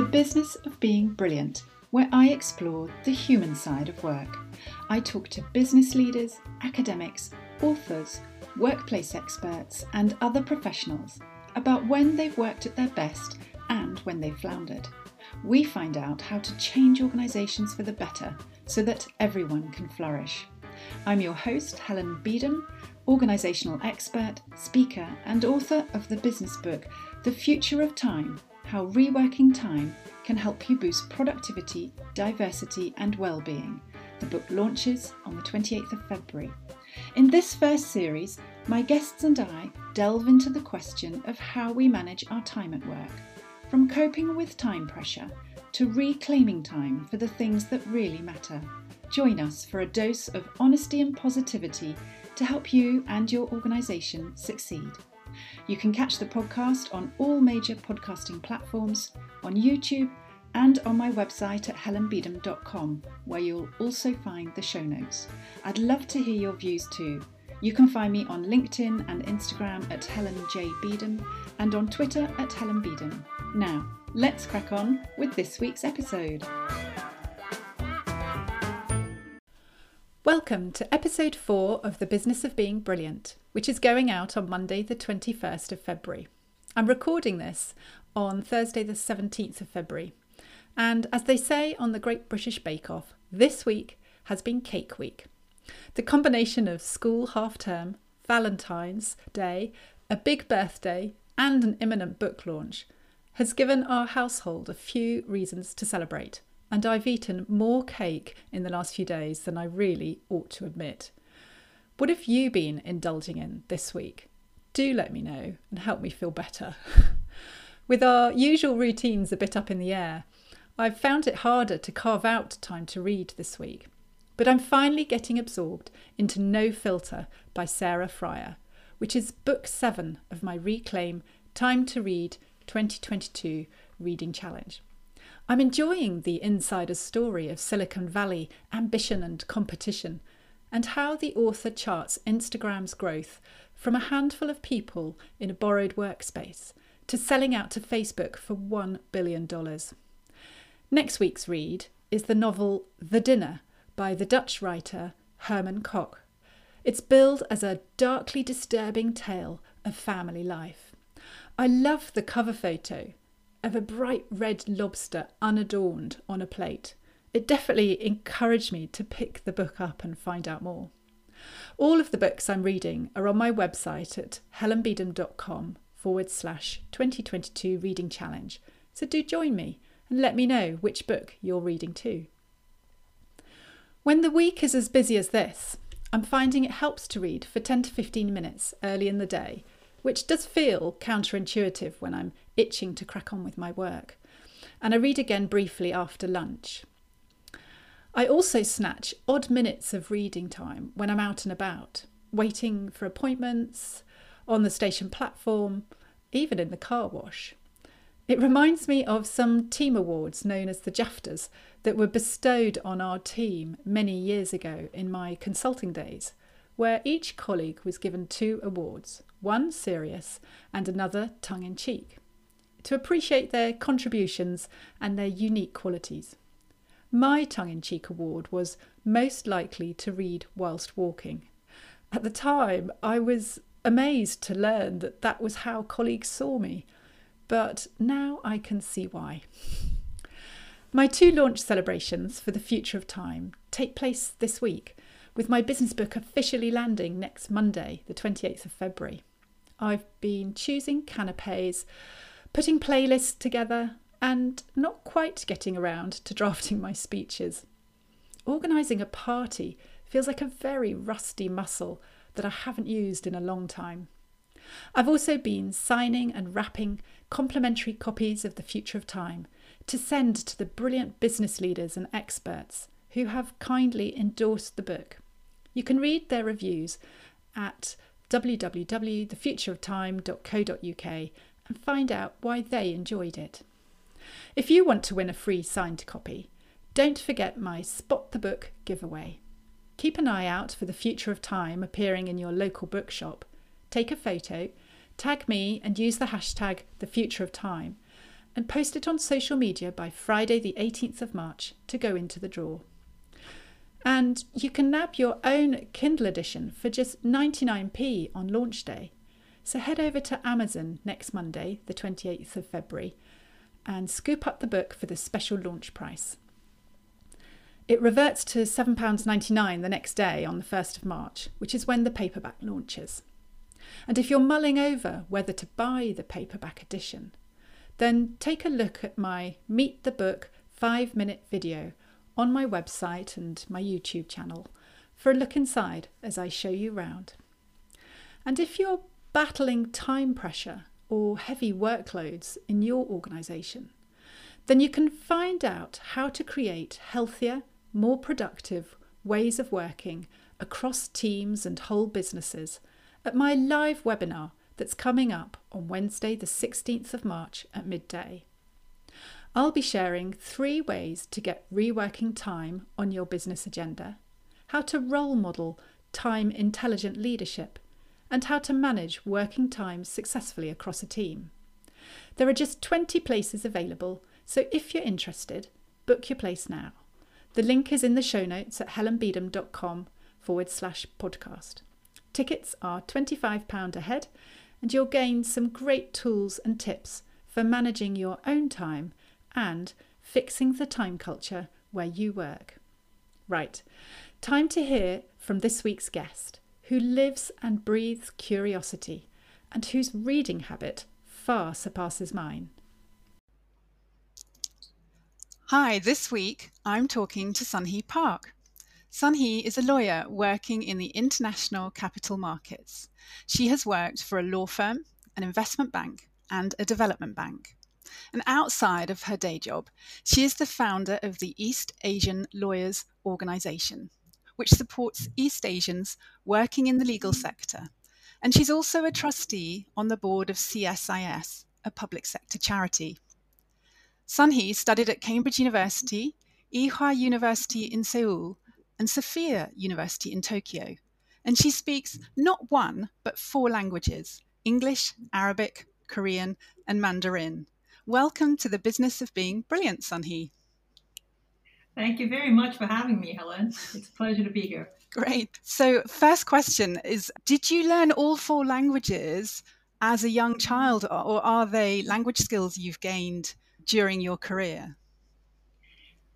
The Business of Being Brilliant, where I explore the human side of work. I talk to business leaders, academics, authors, workplace experts, and other professionals about when they've worked at their best and when they've floundered. We find out how to change organisations for the better so that everyone can flourish. I'm your host, Helen Beedham, organisational expert, speaker, and author of the business book, The Future of Time How Reworking Time Can Help You Boost Productivity, Diversity, and well-being. The book launches on the 28th of February. In this first series, my guests and I delve into the question of how we manage our time at work, from coping with time pressure to reclaiming time for the things that really matter. Join us for a dose of honesty and positivity to help you and your organisation succeed. You can catch the podcast on all major podcasting platforms, on YouTube, and on my website at helenbeedham.com, where you'll also find the show notes. I'd love to hear your views too. You can find me on LinkedIn and Instagram at Helen J. Beedham and on Twitter at Helen Beedham. Now, let's crack on with this week's episode. Welcome to episode 4 of The Business of Being Brilliant, which is going out on Monday, the 21st of February. I'm recording this on Thursday, the 17th of February. And as they say on the Great British Bake Off, this week has been Cake Week. The combination of school half term, Valentine's Day, a big birthday, and an imminent book launch has given our household a few reasons to celebrate and I've eaten more cake in the last few days than I really ought to admit. What have you been indulging in this week? Do let me know and help me feel better. With our usual routines a bit up in the air, I've found it harder to carve out time to read this week. But I'm finally getting absorbed into No Filter by Sarah Frier, which is book seven of my Reclaim Time to Read 2022 Reading Challenge. I'm enjoying the insider story of Silicon Valley ambition and competition, and how the author charts Instagram's growth from a handful of people in a borrowed workspace to selling out to Facebook for $1 billion. Next week's read is the novel The Dinner by the Dutch writer Herman Koch. It's billed as a darkly disturbing tale of family life. I love the cover photo of a bright red lobster unadorned on a plate. It definitely encouraged me to pick the book up and find out more. All of the books I'm reading are on my website at helenbeedham.com forward slash 2022 reading challenge. So do join me and let me know which book you're reading too. When the week is as busy as this, I'm finding it helps to read for 10 to 15 minutes early in the day which does feel counterintuitive when I'm itching to crack on with my work. And I read again briefly after lunch. I also snatch odd minutes of reading time when I'm out and about, waiting for appointments, on the station platform, even in the car wash. It reminds me of some team awards known as the JAFTAs that were bestowed on our team many years ago in my consulting days, where each colleague was given two awards one serious and another tongue in cheek, to appreciate their contributions and their unique qualities. My tongue in cheek award was most likely to read whilst walking. At the time, I was amazed to learn that that was how colleagues saw me, but now I can see why. My two launch celebrations for the future of time take place this week, with my business book officially landing next Monday, the 28th of February. I've been choosing canapes, putting playlists together, and not quite getting around to drafting my speeches. Organising a party feels like a very rusty muscle that I haven't used in a long time. I've also been signing and wrapping complimentary copies of The Future of Time to send to the brilliant business leaders and experts who have kindly endorsed the book. You can read their reviews at www.thefutureoftime.co.uk and find out why they enjoyed it. If you want to win a free signed copy, don't forget my Spot the Book giveaway. Keep an eye out for The Future of Time appearing in your local bookshop. Take a photo, tag me, and use the hashtag The Future of Time. and post it on social media by Friday, the 18th of March, to go into the draw. And you can nab your own Kindle edition for just 99p on launch day. So head over to Amazon next Monday, the 28th of February, and scoop up the book for the special launch price. It reverts to £7.99 the next day on the 1st of March, which is when the paperback launches. And if you're mulling over whether to buy the paperback edition, then take a look at my Meet the Book five minute video on my website and my YouTube channel for a look inside as I show you round. And if you're battling time pressure or heavy workloads in your organisation, then you can find out how to create healthier, more productive ways of working across teams and whole businesses at my live webinar that's coming up on Wednesday, the 16th of March at midday. I'll be sharing three ways to get reworking time on your business agenda, how to role model time intelligent leadership, and how to manage working time successfully across a team. There are just 20 places available, so if you're interested, book your place now. The link is in the show notes at helenbeedham.com forward slash podcast. Tickets are £25 a head and you'll gain some great tools and tips for managing your own time and fixing the time culture where you work. Right, time to hear from this week's guest, who lives and breathes curiosity and whose reading habit far surpasses mine. Hi, this week I'm talking to Sunhee Park. Sunhee is a lawyer working in the international capital markets. She has worked for a law firm, an investment bank, and a development bank. And outside of her day job, she is the founder of the East Asian Lawyers Organization, which supports East Asians working in the legal sector. And she's also a trustee on the board of CSIS, a public sector charity. Sunhee studied at Cambridge University, Ewha University in Seoul, and Sophia University in Tokyo. And she speaks not one, but four languages English, Arabic, Korean, and Mandarin. Welcome to the business of being brilliant, Sunhee. Thank you very much for having me, Helen. It's a pleasure to be here. Great. So, first question is Did you learn all four languages as a young child, or are they language skills you've gained during your career?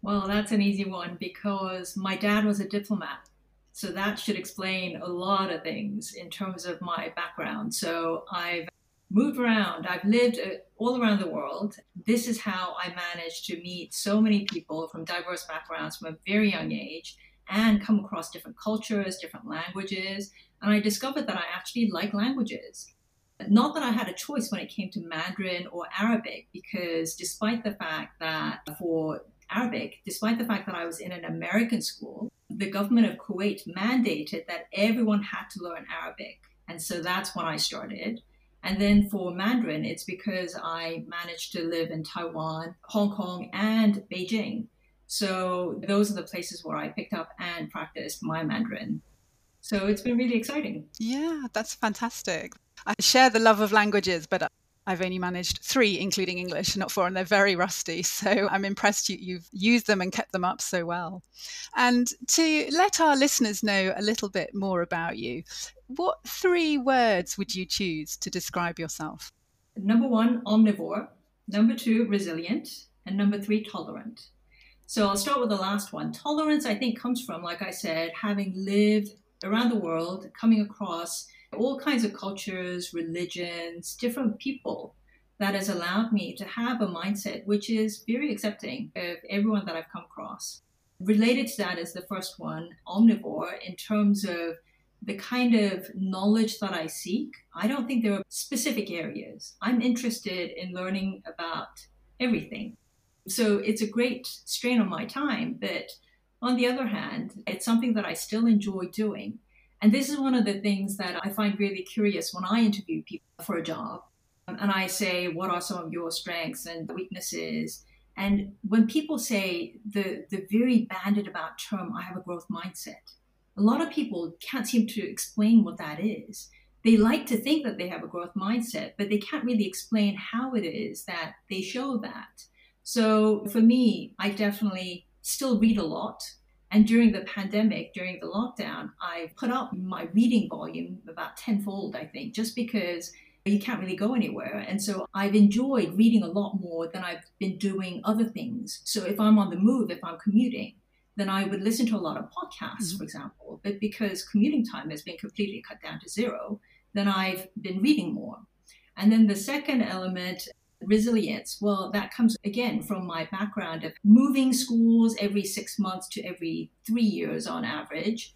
Well, that's an easy one because my dad was a diplomat. So that should explain a lot of things in terms of my background. So I've moved around, I've lived uh, all around the world. This is how I managed to meet so many people from diverse backgrounds from a very young age and come across different cultures, different languages. And I discovered that I actually like languages. Not that I had a choice when it came to Mandarin or Arabic, because despite the fact that for Arabic, despite the fact that I was in an American school. The government of Kuwait mandated that everyone had to learn Arabic. And so that's when I started. And then for Mandarin, it's because I managed to live in Taiwan, Hong Kong, and Beijing. So those are the places where I picked up and practiced my Mandarin. So it's been really exciting. Yeah, that's fantastic. I share the love of languages, but I've only managed three, including English, not four, and they're very rusty. So I'm impressed you, you've used them and kept them up so well. And to let our listeners know a little bit more about you, what three words would you choose to describe yourself? Number one, omnivore. Number two, resilient. And number three, tolerant. So I'll start with the last one. Tolerance, I think, comes from, like I said, having lived around the world, coming across all kinds of cultures, religions, different people that has allowed me to have a mindset which is very accepting of everyone that I've come across. Related to that is the first one, omnivore, in terms of the kind of knowledge that I seek. I don't think there are specific areas. I'm interested in learning about everything. So it's a great strain on my time, but on the other hand, it's something that I still enjoy doing. And this is one of the things that I find really curious when I interview people for a job. Um, and I say, What are some of your strengths and weaknesses? And when people say the, the very banded about term, I have a growth mindset, a lot of people can't seem to explain what that is. they like to think that they have a growth mindset, but they can't really explain how it is that they show that. So for me, I definitely still read a lot. And during the pandemic, during the lockdown, I put up my reading volume about tenfold, I think, just because you can't really go anywhere. And so I've enjoyed reading a lot more than I've been doing other things. So if I'm on the move, if I'm commuting, then I would listen to a lot of podcasts, mm-hmm. for example. But because commuting time has been completely cut down to zero, then I've been reading more. And then the second element, resilience, well, that comes again from my background of moving schools every six months to every three years on average,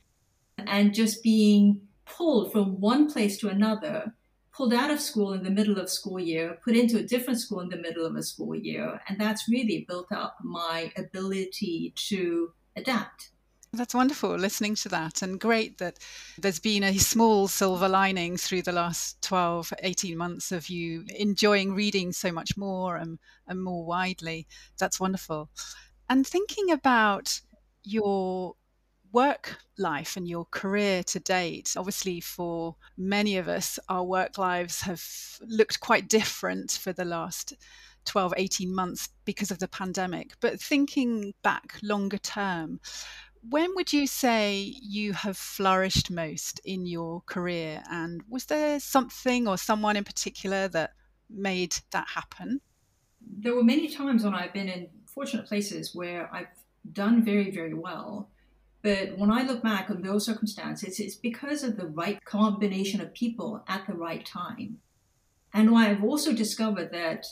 and just being pulled from one place to another, pulled out of school in the middle of school year, put into a different school in the middle of a school year. And that's really built up my ability to adapt. That's wonderful listening to that, and great that there's been a small silver lining through the last 12, 18 months of you enjoying reading so much more and, and more widely. That's wonderful. And thinking about your work life and your career to date, obviously, for many of us, our work lives have looked quite different for the last 12, 18 months because of the pandemic. But thinking back longer term, when would you say you have flourished most in your career? And was there something or someone in particular that made that happen? There were many times when I've been in fortunate places where I've done very, very well. But when I look back on those circumstances, it's because of the right combination of people at the right time. And I've also discovered that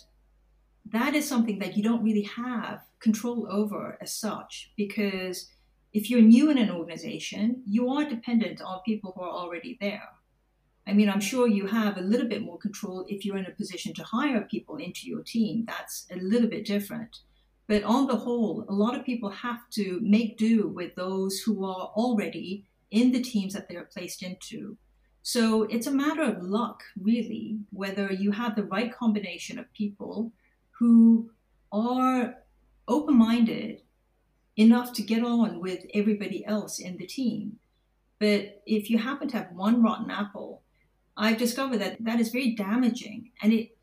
that is something that you don't really have control over as such because if you're new in an organization, you are dependent on people who are already there. I mean, I'm sure you have a little bit more control if you're in a position to hire people into your team. That's a little bit different. But on the whole, a lot of people have to make do with those who are already in the teams that they're placed into. So it's a matter of luck, really, whether you have the right combination of people who are open minded enough to get on with everybody else in the team. But if you happen to have one rotten apple, I've discovered that that is very damaging. And it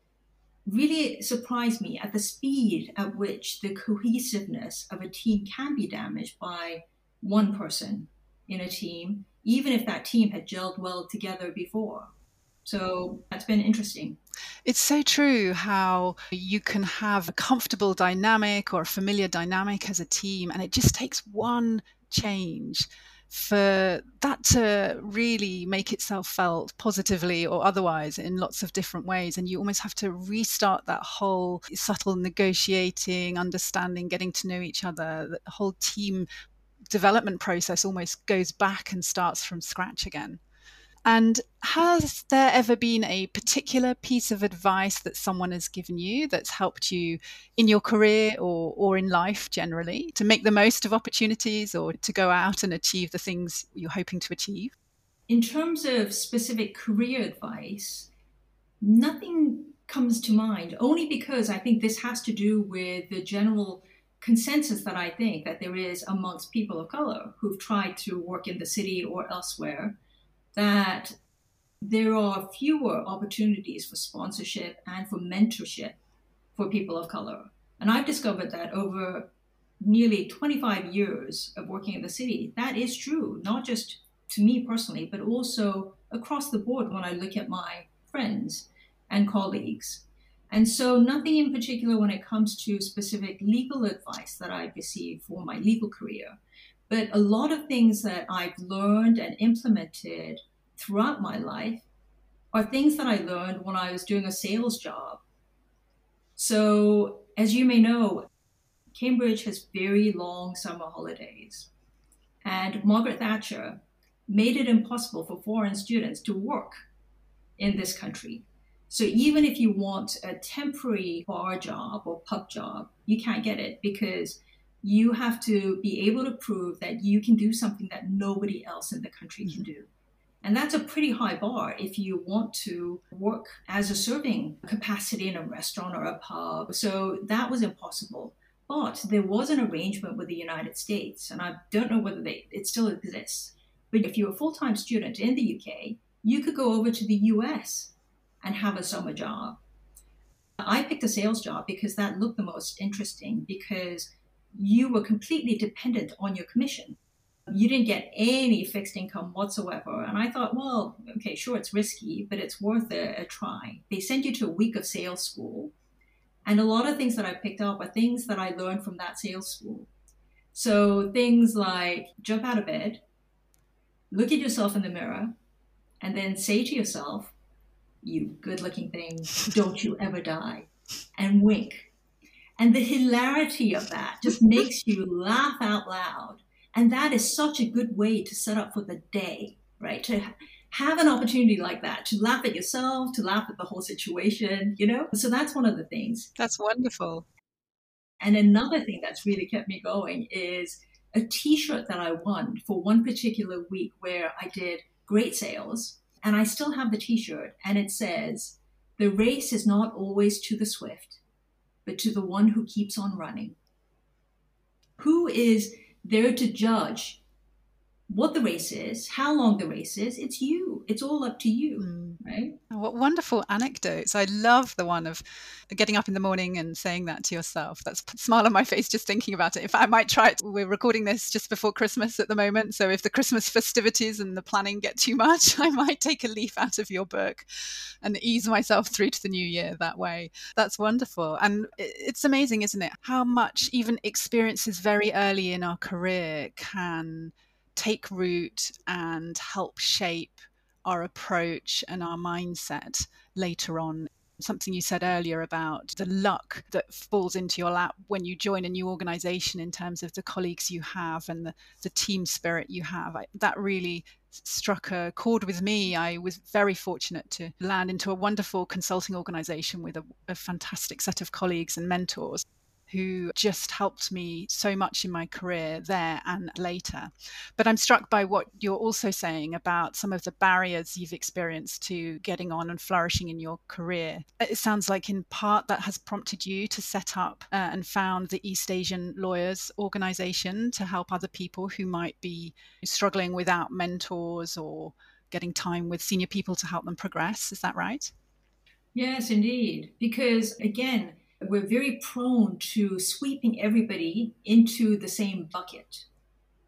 really surprised me at the speed at which the cohesiveness of a team can be damaged by one person in a team, even if that team had gelled well together before. So that's been interesting. It's so true how you can have a comfortable dynamic or a familiar dynamic as a team, and it just takes one change for that to really make itself felt positively or otherwise in lots of different ways. And you almost have to restart that whole subtle negotiating, understanding, getting to know each other, the whole team development process almost goes back and starts from scratch again. And has there ever been a particular piece of advice that someone has given you that's helped you in your career or, or in life generally to make the most of opportunities or to go out and achieve the things you're hoping to achieve? In terms of specific career advice, nothing comes to mind, only because I think this has to do with the general consensus that I think that there is amongst people of color who've tried to work in the city or elsewhere that there are fewer opportunities for sponsorship and for mentorship for people of color. And I've discovered that over nearly 25 years of working in the city, that is true, not just to me personally, but also across the board when I look at my friends and colleagues. And so, nothing in particular when it comes to specific legal advice that I've received for my legal career. But a lot of things that I've learned and implemented throughout my life are things that I learned when I was doing a sales job. So, as you may know, Cambridge has very long summer holidays. And Margaret Thatcher made it impossible for foreign students to work in this country. So even if you want a temporary bar job or pub job, you can't get it because you have to be able to prove that you can do something that nobody else in the country can mm-hmm. do. And that's a pretty high bar if you want to work as a serving capacity in a restaurant or a pub. So that was impossible. But there was an arrangement with the United States, and I don't know whether they, it still exists. But if you're a full time student in the UK, you could go over to the US and have a summer job. I picked a sales job because that looked the most interesting because you were completely dependent on your commission. You didn't get any fixed income whatsoever. And I thought, well, okay, sure, it's risky, but it's worth a, a try. They sent you to a week of sales school. And a lot of things that I picked up are things that I learned from that sales school. So things like jump out of bed, look at yourself in the mirror, and then say to yourself, you good looking thing, don't you ever die, and wink. And the hilarity of that just makes you laugh out loud. And that is such a good way to set up for the day, right? To have an opportunity like that, to laugh at yourself, to laugh at the whole situation, you know? So that's one of the things. That's wonderful. And another thing that's really kept me going is a t shirt that I won for one particular week where I did great sales. And I still have the t shirt, and it says, The race is not always to the swift, but to the one who keeps on running. Who is there to judge what the race is, how long the race is, it's you. It's all up to you, mm. right? Oh, what wonderful anecdotes. I love the one of getting up in the morning and saying that to yourself. That's a smile on my face just thinking about it. If I might try it, we're recording this just before Christmas at the moment. So if the Christmas festivities and the planning get too much, I might take a leaf out of your book and ease myself through to the new year that way. That's wonderful. And it's amazing, isn't it? How much even experiences very early in our career can take root and help shape our approach and our mindset later on. Something you said earlier about the luck that falls into your lap when you join a new organization in terms of the colleagues you have and the, the team spirit you have. I, that really struck a chord with me. I was very fortunate to land into a wonderful consulting organization with a, a fantastic set of colleagues and mentors who just helped me so much in my career there and later. But I'm struck by what you're also saying about some of the barriers you've experienced to getting on and flourishing in your career. It sounds like, in part, that has prompted you to set up uh, and found the East Asian Lawyers Organization to help other people who might be struggling without mentors or getting time with senior people to help them progress. Is that right? Yes, indeed. Because again, we're very prone to sweeping everybody into the same bucket.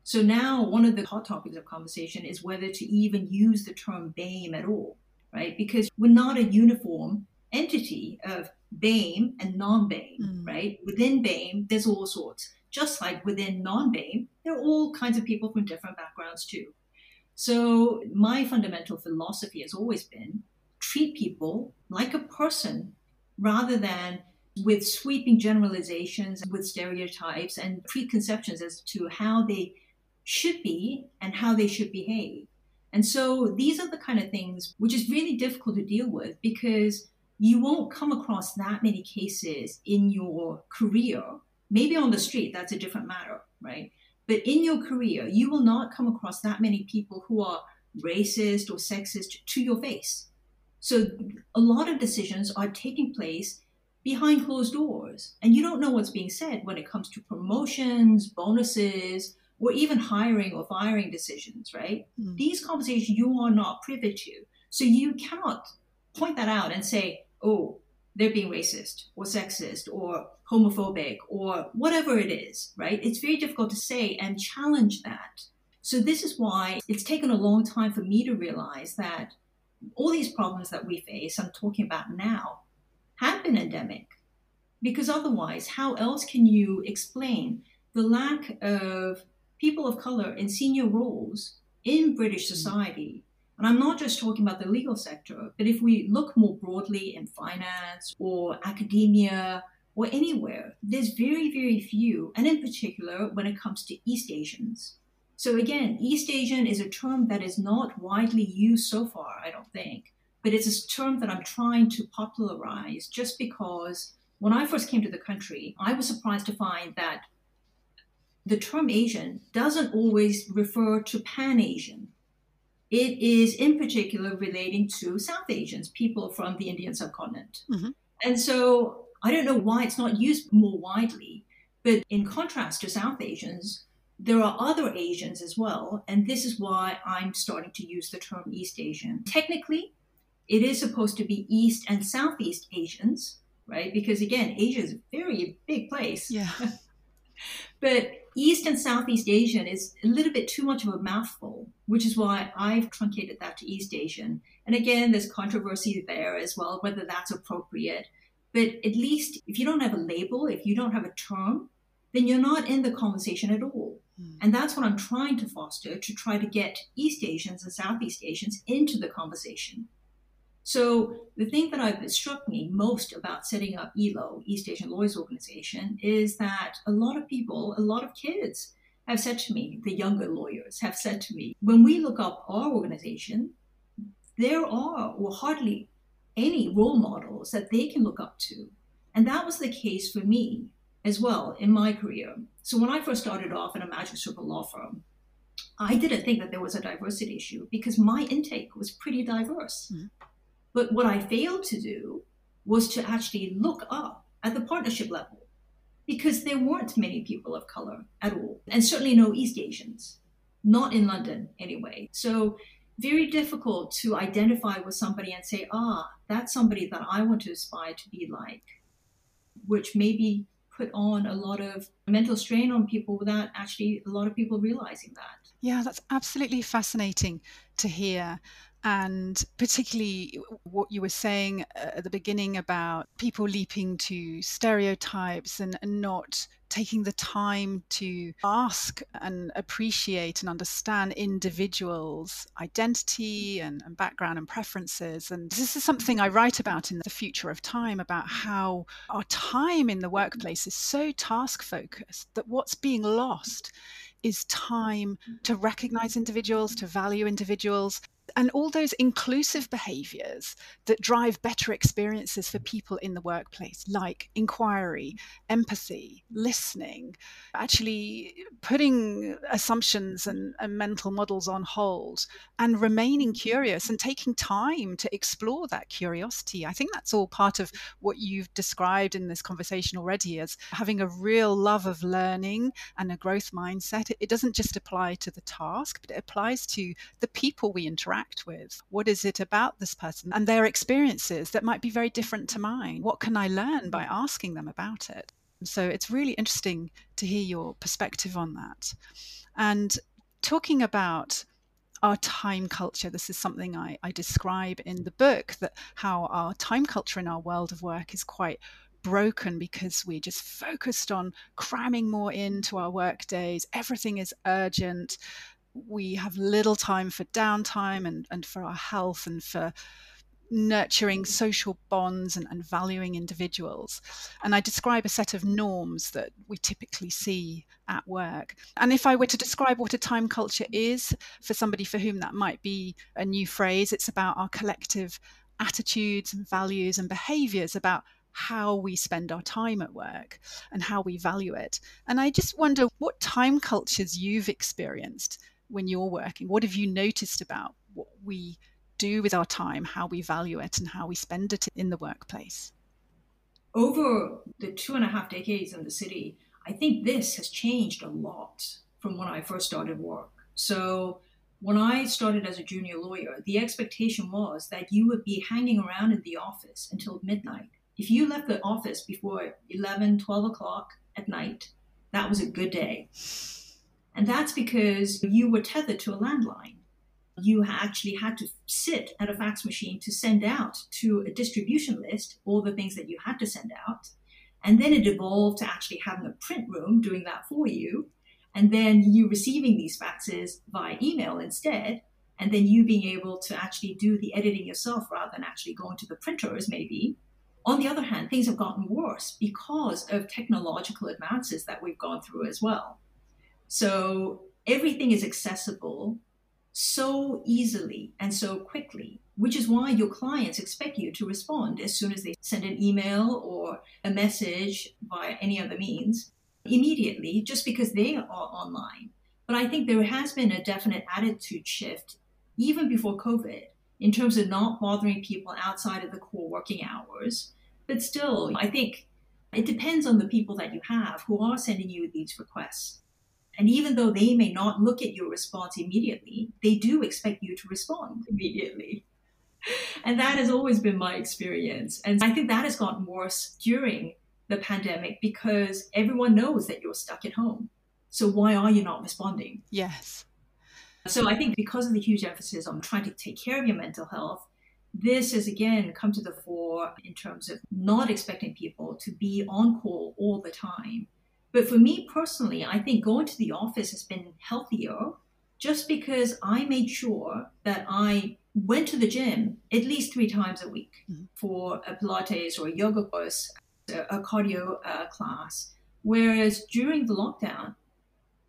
So now one of the hot topics of conversation is whether to even use the term BAME at all, right? Because we're not a uniform entity of BAME and non-BAME, mm. right? Within BAME, there's all sorts. Just like within non-BAME, there are all kinds of people from different backgrounds too. So my fundamental philosophy has always been treat people like a person rather than with sweeping generalizations, with stereotypes and preconceptions as to how they should be and how they should behave. And so these are the kind of things which is really difficult to deal with because you won't come across that many cases in your career. Maybe on the street, that's a different matter, right? But in your career, you will not come across that many people who are racist or sexist to your face. So a lot of decisions are taking place behind closed doors. And you don't know what's being said when it comes to promotions, bonuses, or even hiring or firing decisions, right? Mm. These conversations you are not privy to. So you cannot point that out and say, oh, they're being racist or sexist or homophobic or whatever it is, right? It's very difficult to say and challenge that. So this is why it's taken a long time for me to realize that all these problems that we face, I'm talking about now, have been endemic. Because otherwise, how else can you explain the lack of people of color in senior roles in British mm. society? And I'm not just talking about the legal sector, but if we look more broadly in finance or academia or anywhere, there's very, very few, and in particular when it comes to East Asians. So again, East Asian is a term that is not widely used so far, I don't think but it's a term that I'm trying to popularize just because when I first came to the country, I was surprised to find that the term Asian doesn't always refer to Pan Asian. It is in particular relating to South Asians, people from the Indian subcontinent. Mm-hmm. And so I don't know why it's not used more widely, but in contrast to South Asians, There are other Asians as well, and this is why I'm starting to use the term East Asian. Technically, it is supposed to be East and Southeast Asians, right? Because again, Asia is a very big place. Yeah. but East and Southeast Asian is a little bit too much of a mouthful, which is why I've truncated that to East Asian. And again, there's controversy there as well, whether that's appropriate. But at least if you don't have a label, if you don't have a term, then you're not in the conversation at all. Mm. And that's what I'm trying to foster to try to get East Asians and Southeast Asians into the conversation. So the thing that I've struck me most about setting up EALO, East Asian Lawyers Organization, is that a lot of people, a lot of kids have said to me, the younger lawyers have said to me, when we look up our organization, there are or hardly any role models that they can look up to. And that was the case for me as well in my career. So when I first started off in a magic circle law firm, I didn't think that there was a diversity issue because my intake was pretty diverse. Mm-hmm. But what I failed to do was to actually look up at the partnership level because there weren't many people of color at all, and certainly no East Asians, not in London anyway. So, very difficult to identify with somebody and say, ah, that's somebody that I want to aspire to be like, which maybe put on a lot of mental strain on people without actually a lot of people realizing that. Yeah, that's absolutely fascinating to hear and particularly what you were saying uh, at the beginning about people leaping to stereotypes and, and, not taking the time to ask and appreciate and understand individuals' identity and, and background and preferences. And this is something I write about in the future of time about how our time in the workplace is so task focused that what's being lost is time to recognize individuals, to value individuals, and all those inclusive behaviors that drive better experiences for people in the workplace, like inquiry, empathy, listening, actually putting assumptions and, and, mental models on hold and remaining curious and taking time to explore that curiosity. I think that's all part of what you've described in this conversation already as having a real love of learning and a growth mindset. It, it doesn't just apply to the task, but it applies to the people we interact interact with? What is it about this person and their experiences that might be very different to mine? What can I learn by asking them about it? So it's really interesting to hear your perspective on that. And talking about our time culture, this is something I, I describe in the book that how our time culture in our world of work is quite broken because we're just focused on cramming more into our work days. Everything is urgent we have little time for downtime and, and for our health and for nurturing mm. social bonds and, and, valuing individuals. And I describe a set of norms that we typically see at work. And if I were to describe what a time culture is for somebody for whom that might be a new phrase, it's about our collective attitudes and values and behaviors about how we spend our time at work and how we value it. And I just wonder what time cultures you've experienced when you're working? What have you noticed about what we do with our time, how we value it, and how we spend it in the workplace? Over the two and a half decades in the city, I think this has changed a lot from when I first started work. So, when I started as a junior lawyer, the expectation was that you would be hanging around in the office until midnight. If you left the office before 11, 12 o'clock at night, that was a good day. And that's because you were tethered to a landline. You actually had to sit at a fax machine to send out to a distribution list all the things that you had to send out. And then it evolved to actually having a print room doing that for you. And then you receiving these faxes via email instead. And then you being able to actually do the editing yourself rather than actually going to the printers, maybe. On the other hand, things have gotten worse because of technological advances that we've gone through as well. So everything is accessible so easily and so quickly, which is why your clients expect you to respond as soon as they send an email or a message via any other means immediately, just because they are online. But I think there has been a definite attitude shift even before COVID in terms of not bothering people outside of the core working hours. But still, I think it depends on the people that you have who are sending you these requests. And even though they may not look at your response immediately, they do expect you to respond immediately. And that has always been my experience. And I think that has gotten worse during the pandemic because everyone knows that you're stuck at home. So why are you not responding? Yes. So I think because of the huge emphasis on trying to take care of your mental health, this has again come to the fore in terms of not expecting people to be on call all the time. But for me personally, I think going to the office has been healthier just because I made sure that I went to the gym at least three times a week mm-hmm. for a Pilates or a yoga course, a, cardio uh, class. Whereas during the lockdown,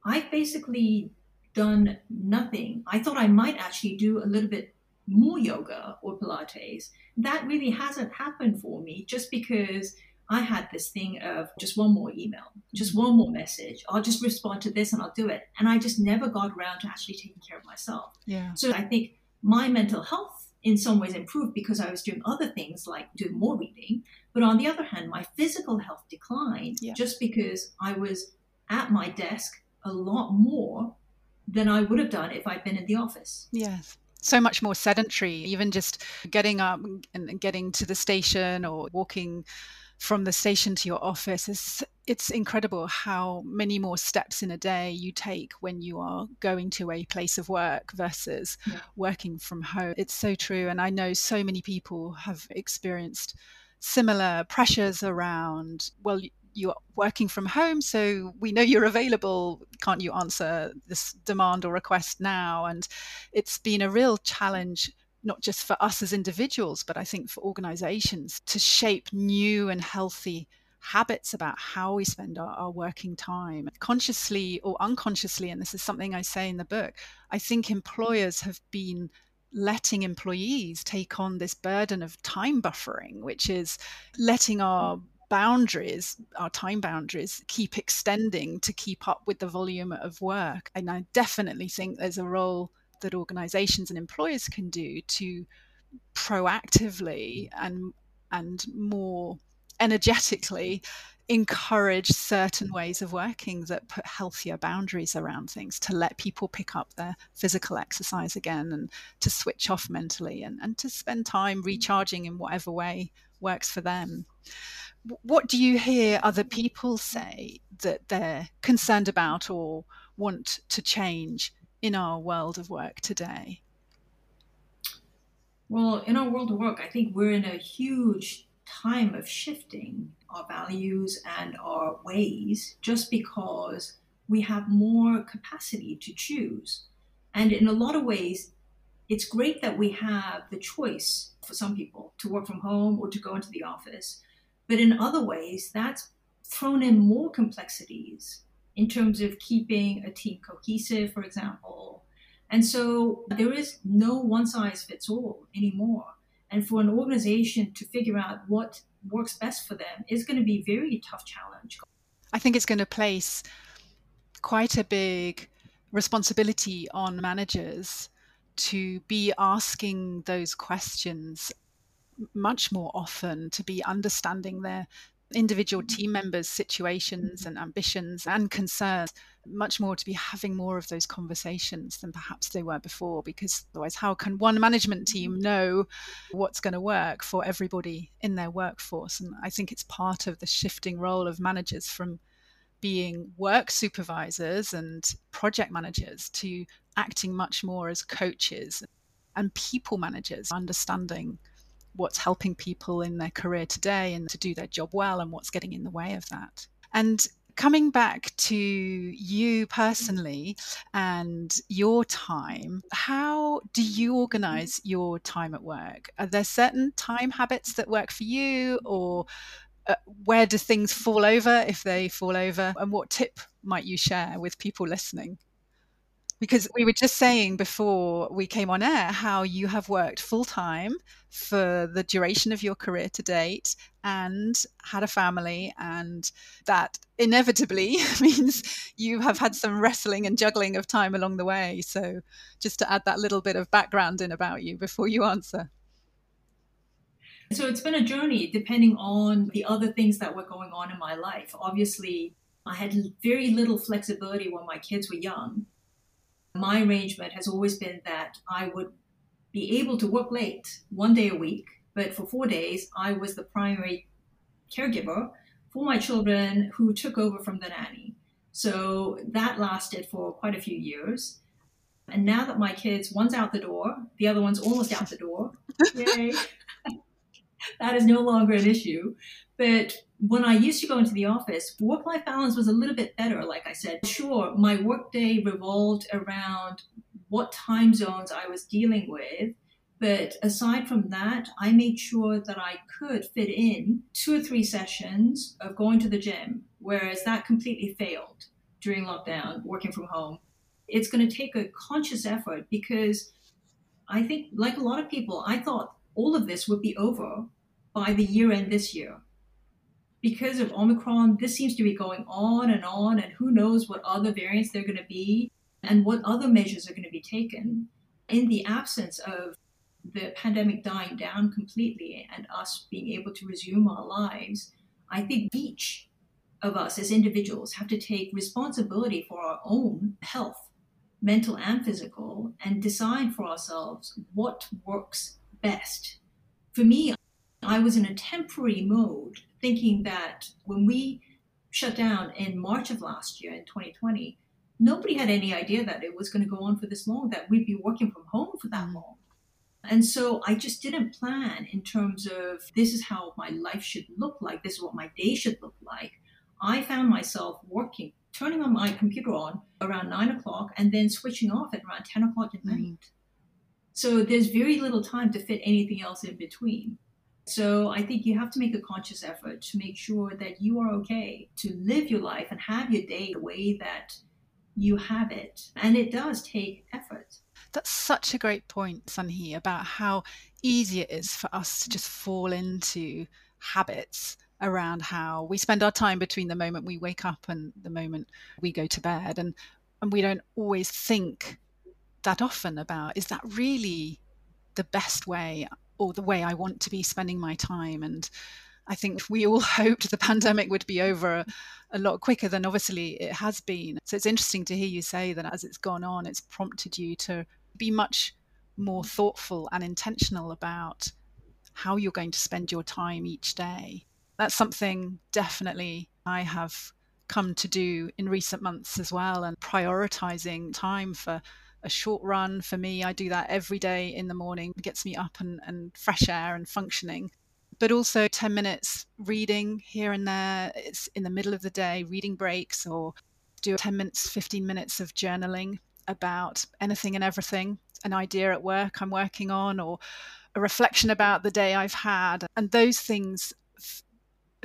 I've basically done nothing. I thought I might actually do a little bit more yoga or Pilates. That really hasn't happened for me just because I had this thing of just one more email, just one more message. I'll just respond to this and I'll do it. And I just never got around to actually taking care of myself. Yeah. So I think my mental health in some ways improved because I was doing other things like doing more reading. But on the other hand, my physical health declined yeah. just because I was at my desk a lot more than I would have done if I'd been in the office. Yes so much more sedentary even just getting up and getting to the station or walking from the station to your office is it's incredible how many more steps in a day you take when you are going to a place of work versus yeah. working from home it's so true and i know so many people have experienced similar pressures around well you're working from home, so we know you're available. Can't you answer this demand or request now? And it's been a real challenge not just for us as individuals, but I think for organizations to shape new and healthy habits about how we spend our, our, working time, consciously or unconsciously. And this is something I say in the book. I think employers have been letting employees take on this burden of time buffering, which is letting our boundaries, our time boundaries, keep extending to keep up with the volume of work. And I definitely think there's a role that organizations and employers can do to proactively and and more energetically encourage certain ways of working that put healthier boundaries around things to let people pick up their physical exercise again and to switch off mentally and, and to spend time mm. recharging in whatever way works for them. What do you hear other people say that they're concerned about or want to change in our world of work today? Well, in our world of work, I think we're in a huge time of shifting our values and our ways just because we have more capacity to choose. And in a lot of ways, it's great that we have the choice for some people to work from home or to go into the office. But in other ways, that's thrown in more complexities in terms of keeping a team cohesive, for example. And so there is no one size fits all anymore. And for an organization to figure out what works best for them is going to be a very tough challenge. I think it's going to place quite a big responsibility on managers to be asking those questions much more often to be understanding their individual mm-hmm. team members' situations mm-hmm. and ambitions and concerns, much more to be having more of those conversations than perhaps they were before. Because otherwise, how can one management team mm-hmm. know what's going to work for everybody in their workforce? And I think it's part of the shifting role of managers from being work supervisors and project managers to acting much more as coaches and people managers, understanding what's helping people in their career today and to do their job well and what's getting in the way of that. And coming back to you personally and your time, how do you organize your time at work? Are there certain time habits that work for you, or uh, where do things fall over if they fall over? And what tip might you share with people listening? Because we were just saying before we came on air how you have worked full time for the duration of your career to date and had a family and that inevitably means you have had some wrestling and juggling of time along the way. So just to add that little bit of background in about you before you answer. So it's been a journey depending on the other things that were going on in my life. Obviously I had very little flexibility when my kids were young. My arrangement has always been that I would be able to work late one day a week, but for four days, I was the primary caregiver for my children who took over from the nanny. So that lasted for quite a few years. And now that my kids, one's out the door, the other one's almost out the door, yay, that is no longer an issue. But when I used to go into the office, work life balance was a little bit better. Like I said, sure, my workday revolved around what time zones I was dealing with. But aside from that, I made sure that I could fit in two or three sessions of going to the gym, whereas that completely failed during lockdown, working from home. It's going to take a conscious effort because I think, like a lot of people, I thought all of this would be over by the year end this year because of Omicron, this seems to be going on and on, and who knows what other variants they're going to be and what other measures are going to be taken. In the absence of the pandemic dying down completely and us being able to resume our lives, I think each of us as individuals have to take responsibility for our own health, mental and physical, and decide for ourselves what works best. For me, I was in a temporary mode thinking that when we shut down in March of last year in 2020, nobody had any idea that it was going to go on for this long, that we'd be working from home for that mm. long. And so I just didn't plan in terms of this is how my life should look like, this is what my day should look like. I found myself working, turning on my computer on around nine o'clock and then switching off at around 10 o'clock at night. Mm. So there's very little time to fit anything else in between. So I think you have to make a conscious effort to make sure that you are okay to live your life and have your day the way that you have it. And it does take effort. That's such a great point, Sunhee, about how easy it is for us to just fall into habits around how we spend our time between the moment we wake up and the moment we go to bed. And, and we don't always think that often about is that really the best way or the way I want to be spending my time. And I think we all hoped the pandemic would be over a, lot quicker than obviously it has been. So it's interesting to hear you say that as it's gone on, it's prompted you to be much more thoughtful and intentional about how you're going to spend your time each day. That's something definitely I have come to do in recent months as well, and prioritizing time for a short run for me. I do that every day in the morning. It gets me up and, and fresh air and functioning. But also 10 minutes reading here and there. It's in the middle of the day, reading breaks, or do 10 minutes, 15 minutes of journaling about anything and everything, an idea at work I'm working on, or a reflection about the day I've had. And those things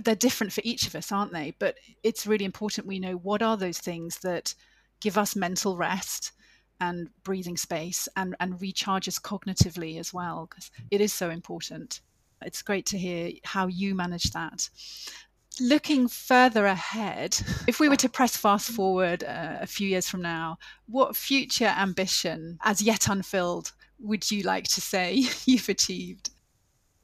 they're different for each of us, aren't they? But it's really important we know what are those things that give us mental rest and breathing space and, and recharges cognitively as well, because it is so important. It's great to hear how you manage that. Looking further ahead, if we were to press fast forward uh, a few years from now, what future ambition, as yet unfilled, would you like to say you've achieved?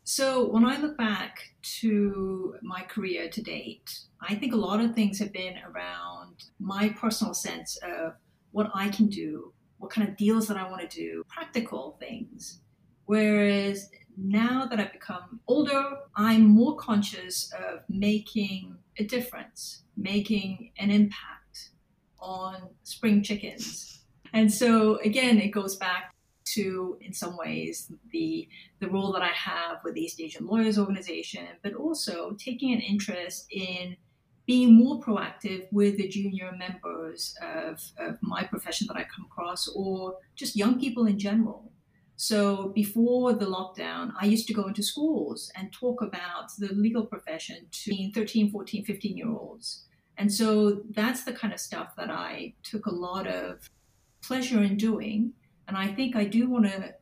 So, when I look back to my career to date, I think a lot of things have been around my personal sense of what I can do what kind of deals that I want to do, practical things. Whereas now that I've become older, I'm more conscious of making a difference, making an impact on spring chickens. And so again, it goes back to, in some ways, the the role that I have with the East Asian Lawyers Organization, but also taking an interest in being more proactive with the junior members of, of my profession that I come across, or just young people in general. So before the lockdown, I used to go into schools and talk about the legal profession to 13, 14, 15 year olds. And so that's the kind of stuff that I took a lot of pleasure in doing. And I think I do want to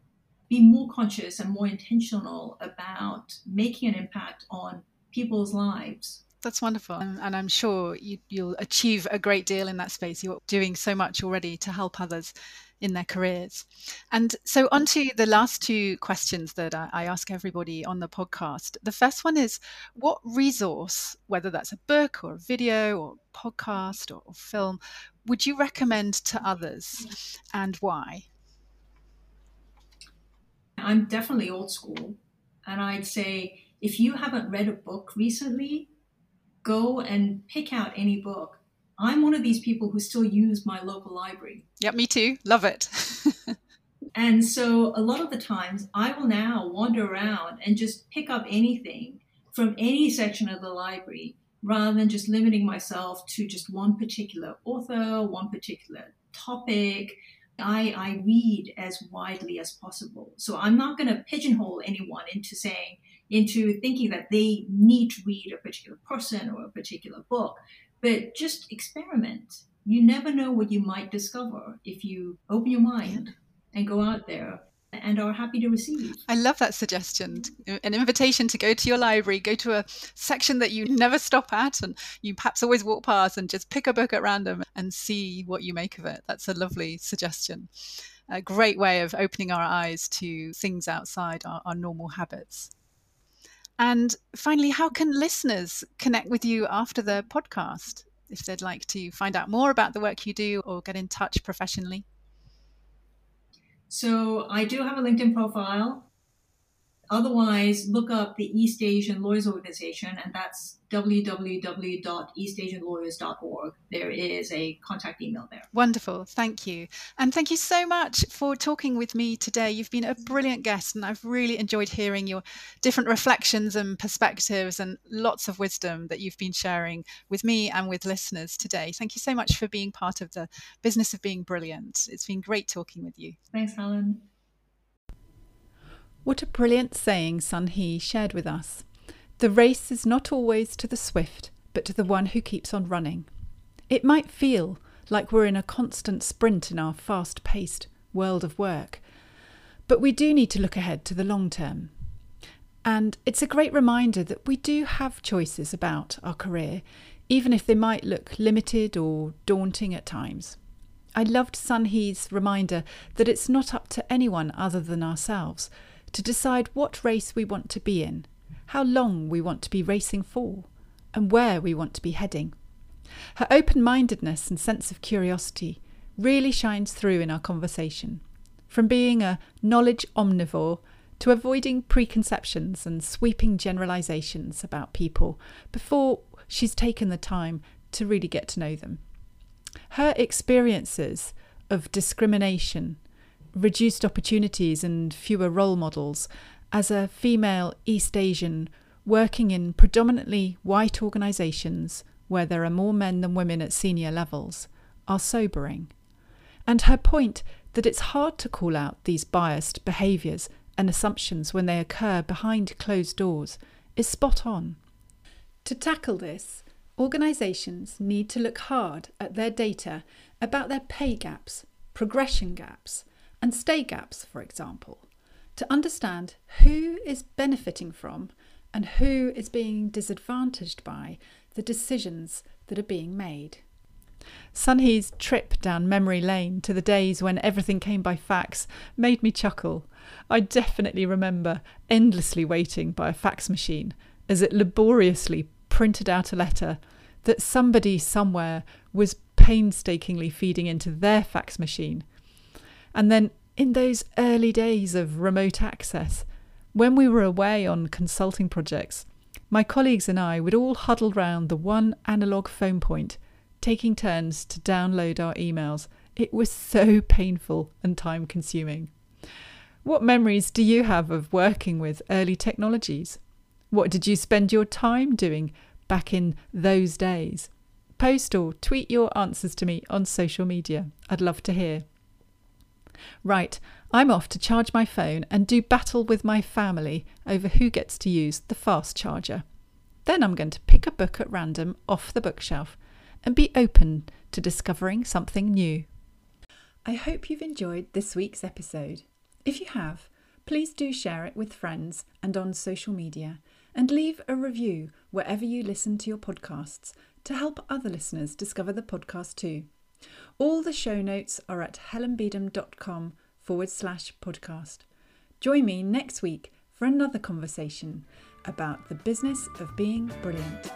be more conscious and more intentional about making an impact on people's lives that's wonderful. And, and I'm sure you, will achieve a great deal in that space. You're doing so much already to help others in their careers. And so, on to the last two questions that I, I, ask everybody on the podcast. The first one is what resource, whether that's a book or a video or podcast or, or film, would you recommend to others and why? I'm definitely old school. And I'd say if you haven't read a book recently, go and pick out any book. I'm one of these people who still use my local library. Yep, me too. Love it. and so a lot of the times I will now wander around and just pick up anything from any section of the library rather than just limiting myself to just one particular author, one particular topic. I, I read as widely as possible. So I'm not going to pigeonhole anyone into saying, into thinking that they need to read a particular person or a particular book, but just experiment. You never know what you might discover if you open your mind and go out there and are happy to receive. I love that suggestion. An invitation to go to your library, go to a section that you never stop at and you perhaps always walk past and just pick a book at random and see what you make of it. That's a lovely suggestion. A great way of opening our eyes to things outside our, our normal habits. And finally, how can listeners connect with you after the podcast if they'd like to find out more about the work you do or get in touch professionally? So I do have a LinkedIn profile. Otherwise, look up the East Asian Lawyers Organization, and that's www.eastasianlawyers.org. There is a contact email there. Wonderful. Thank you. And thank you so much for talking with me today. You've been a brilliant guest, and I've really enjoyed hearing your different reflections and perspectives and lots of wisdom that you've been sharing with me and with listeners today. Thank you so much for being part of the business of being brilliant. It's been great talking with you. Thanks, Helen. What a brilliant saying Sun Hee shared with us. The race is not always to the swift, but to the one who keeps on running. It might feel like we're in a constant sprint in our fast paced world of work, but we do need to look ahead to the long term. And it's a great reminder that we do have choices about our career, even if they might look limited or daunting at times. I loved Sun Hee's reminder that it's not up to anyone other than ourselves to decide what race we want to be in, how long we want to be racing for, and where we want to be heading. Her open mindedness and sense of curiosity really shines through in our conversation. From being a knowledge omnivore to avoiding preconceptions and sweeping generalizations about people before she's taken the time to really get to know them. Her experiences of discrimination reduced opportunities and fewer role models as a female East Asian working in predominantly white organisations where there are more men than women at senior levels are sobering. And her point that it's hard to call out these biased behaviours and assumptions when they occur behind closed doors is spot on. To tackle this, organisations need to look hard at their data about their pay gaps, progression gaps, and stay gaps, for example, to understand who is benefiting from and who is being disadvantaged by the decisions that are being made. Sun Hee's trip down memory lane to the days when everything came by fax made me chuckle. I definitely remember endlessly waiting by a fax machine as it laboriously printed out a letter that somebody somewhere was painstakingly feeding into their fax machine and then in those early days of remote access, when we were away on consulting projects, my colleagues and I would all huddle round the one analogue phone point, taking turns to download our emails. It was so painful and time consuming. What memories do you have of working with early technologies? What did you spend your time doing back in those days? Post or tweet your answers to me on social media. I'd love to hear. Right, I'm off to charge my phone and do battle with my family over who gets to use the fast charger. Then I'm going to pick a book at random off the bookshelf and be open to discovering something new. I hope you've enjoyed this week's episode. If you have, please do share it with friends and on social media, and leave a review wherever you listen to your podcasts to help other listeners discover the podcast too. All the show notes are at helenbeedham.com forward slash podcast. Join me next week for another conversation about the business of being brilliant.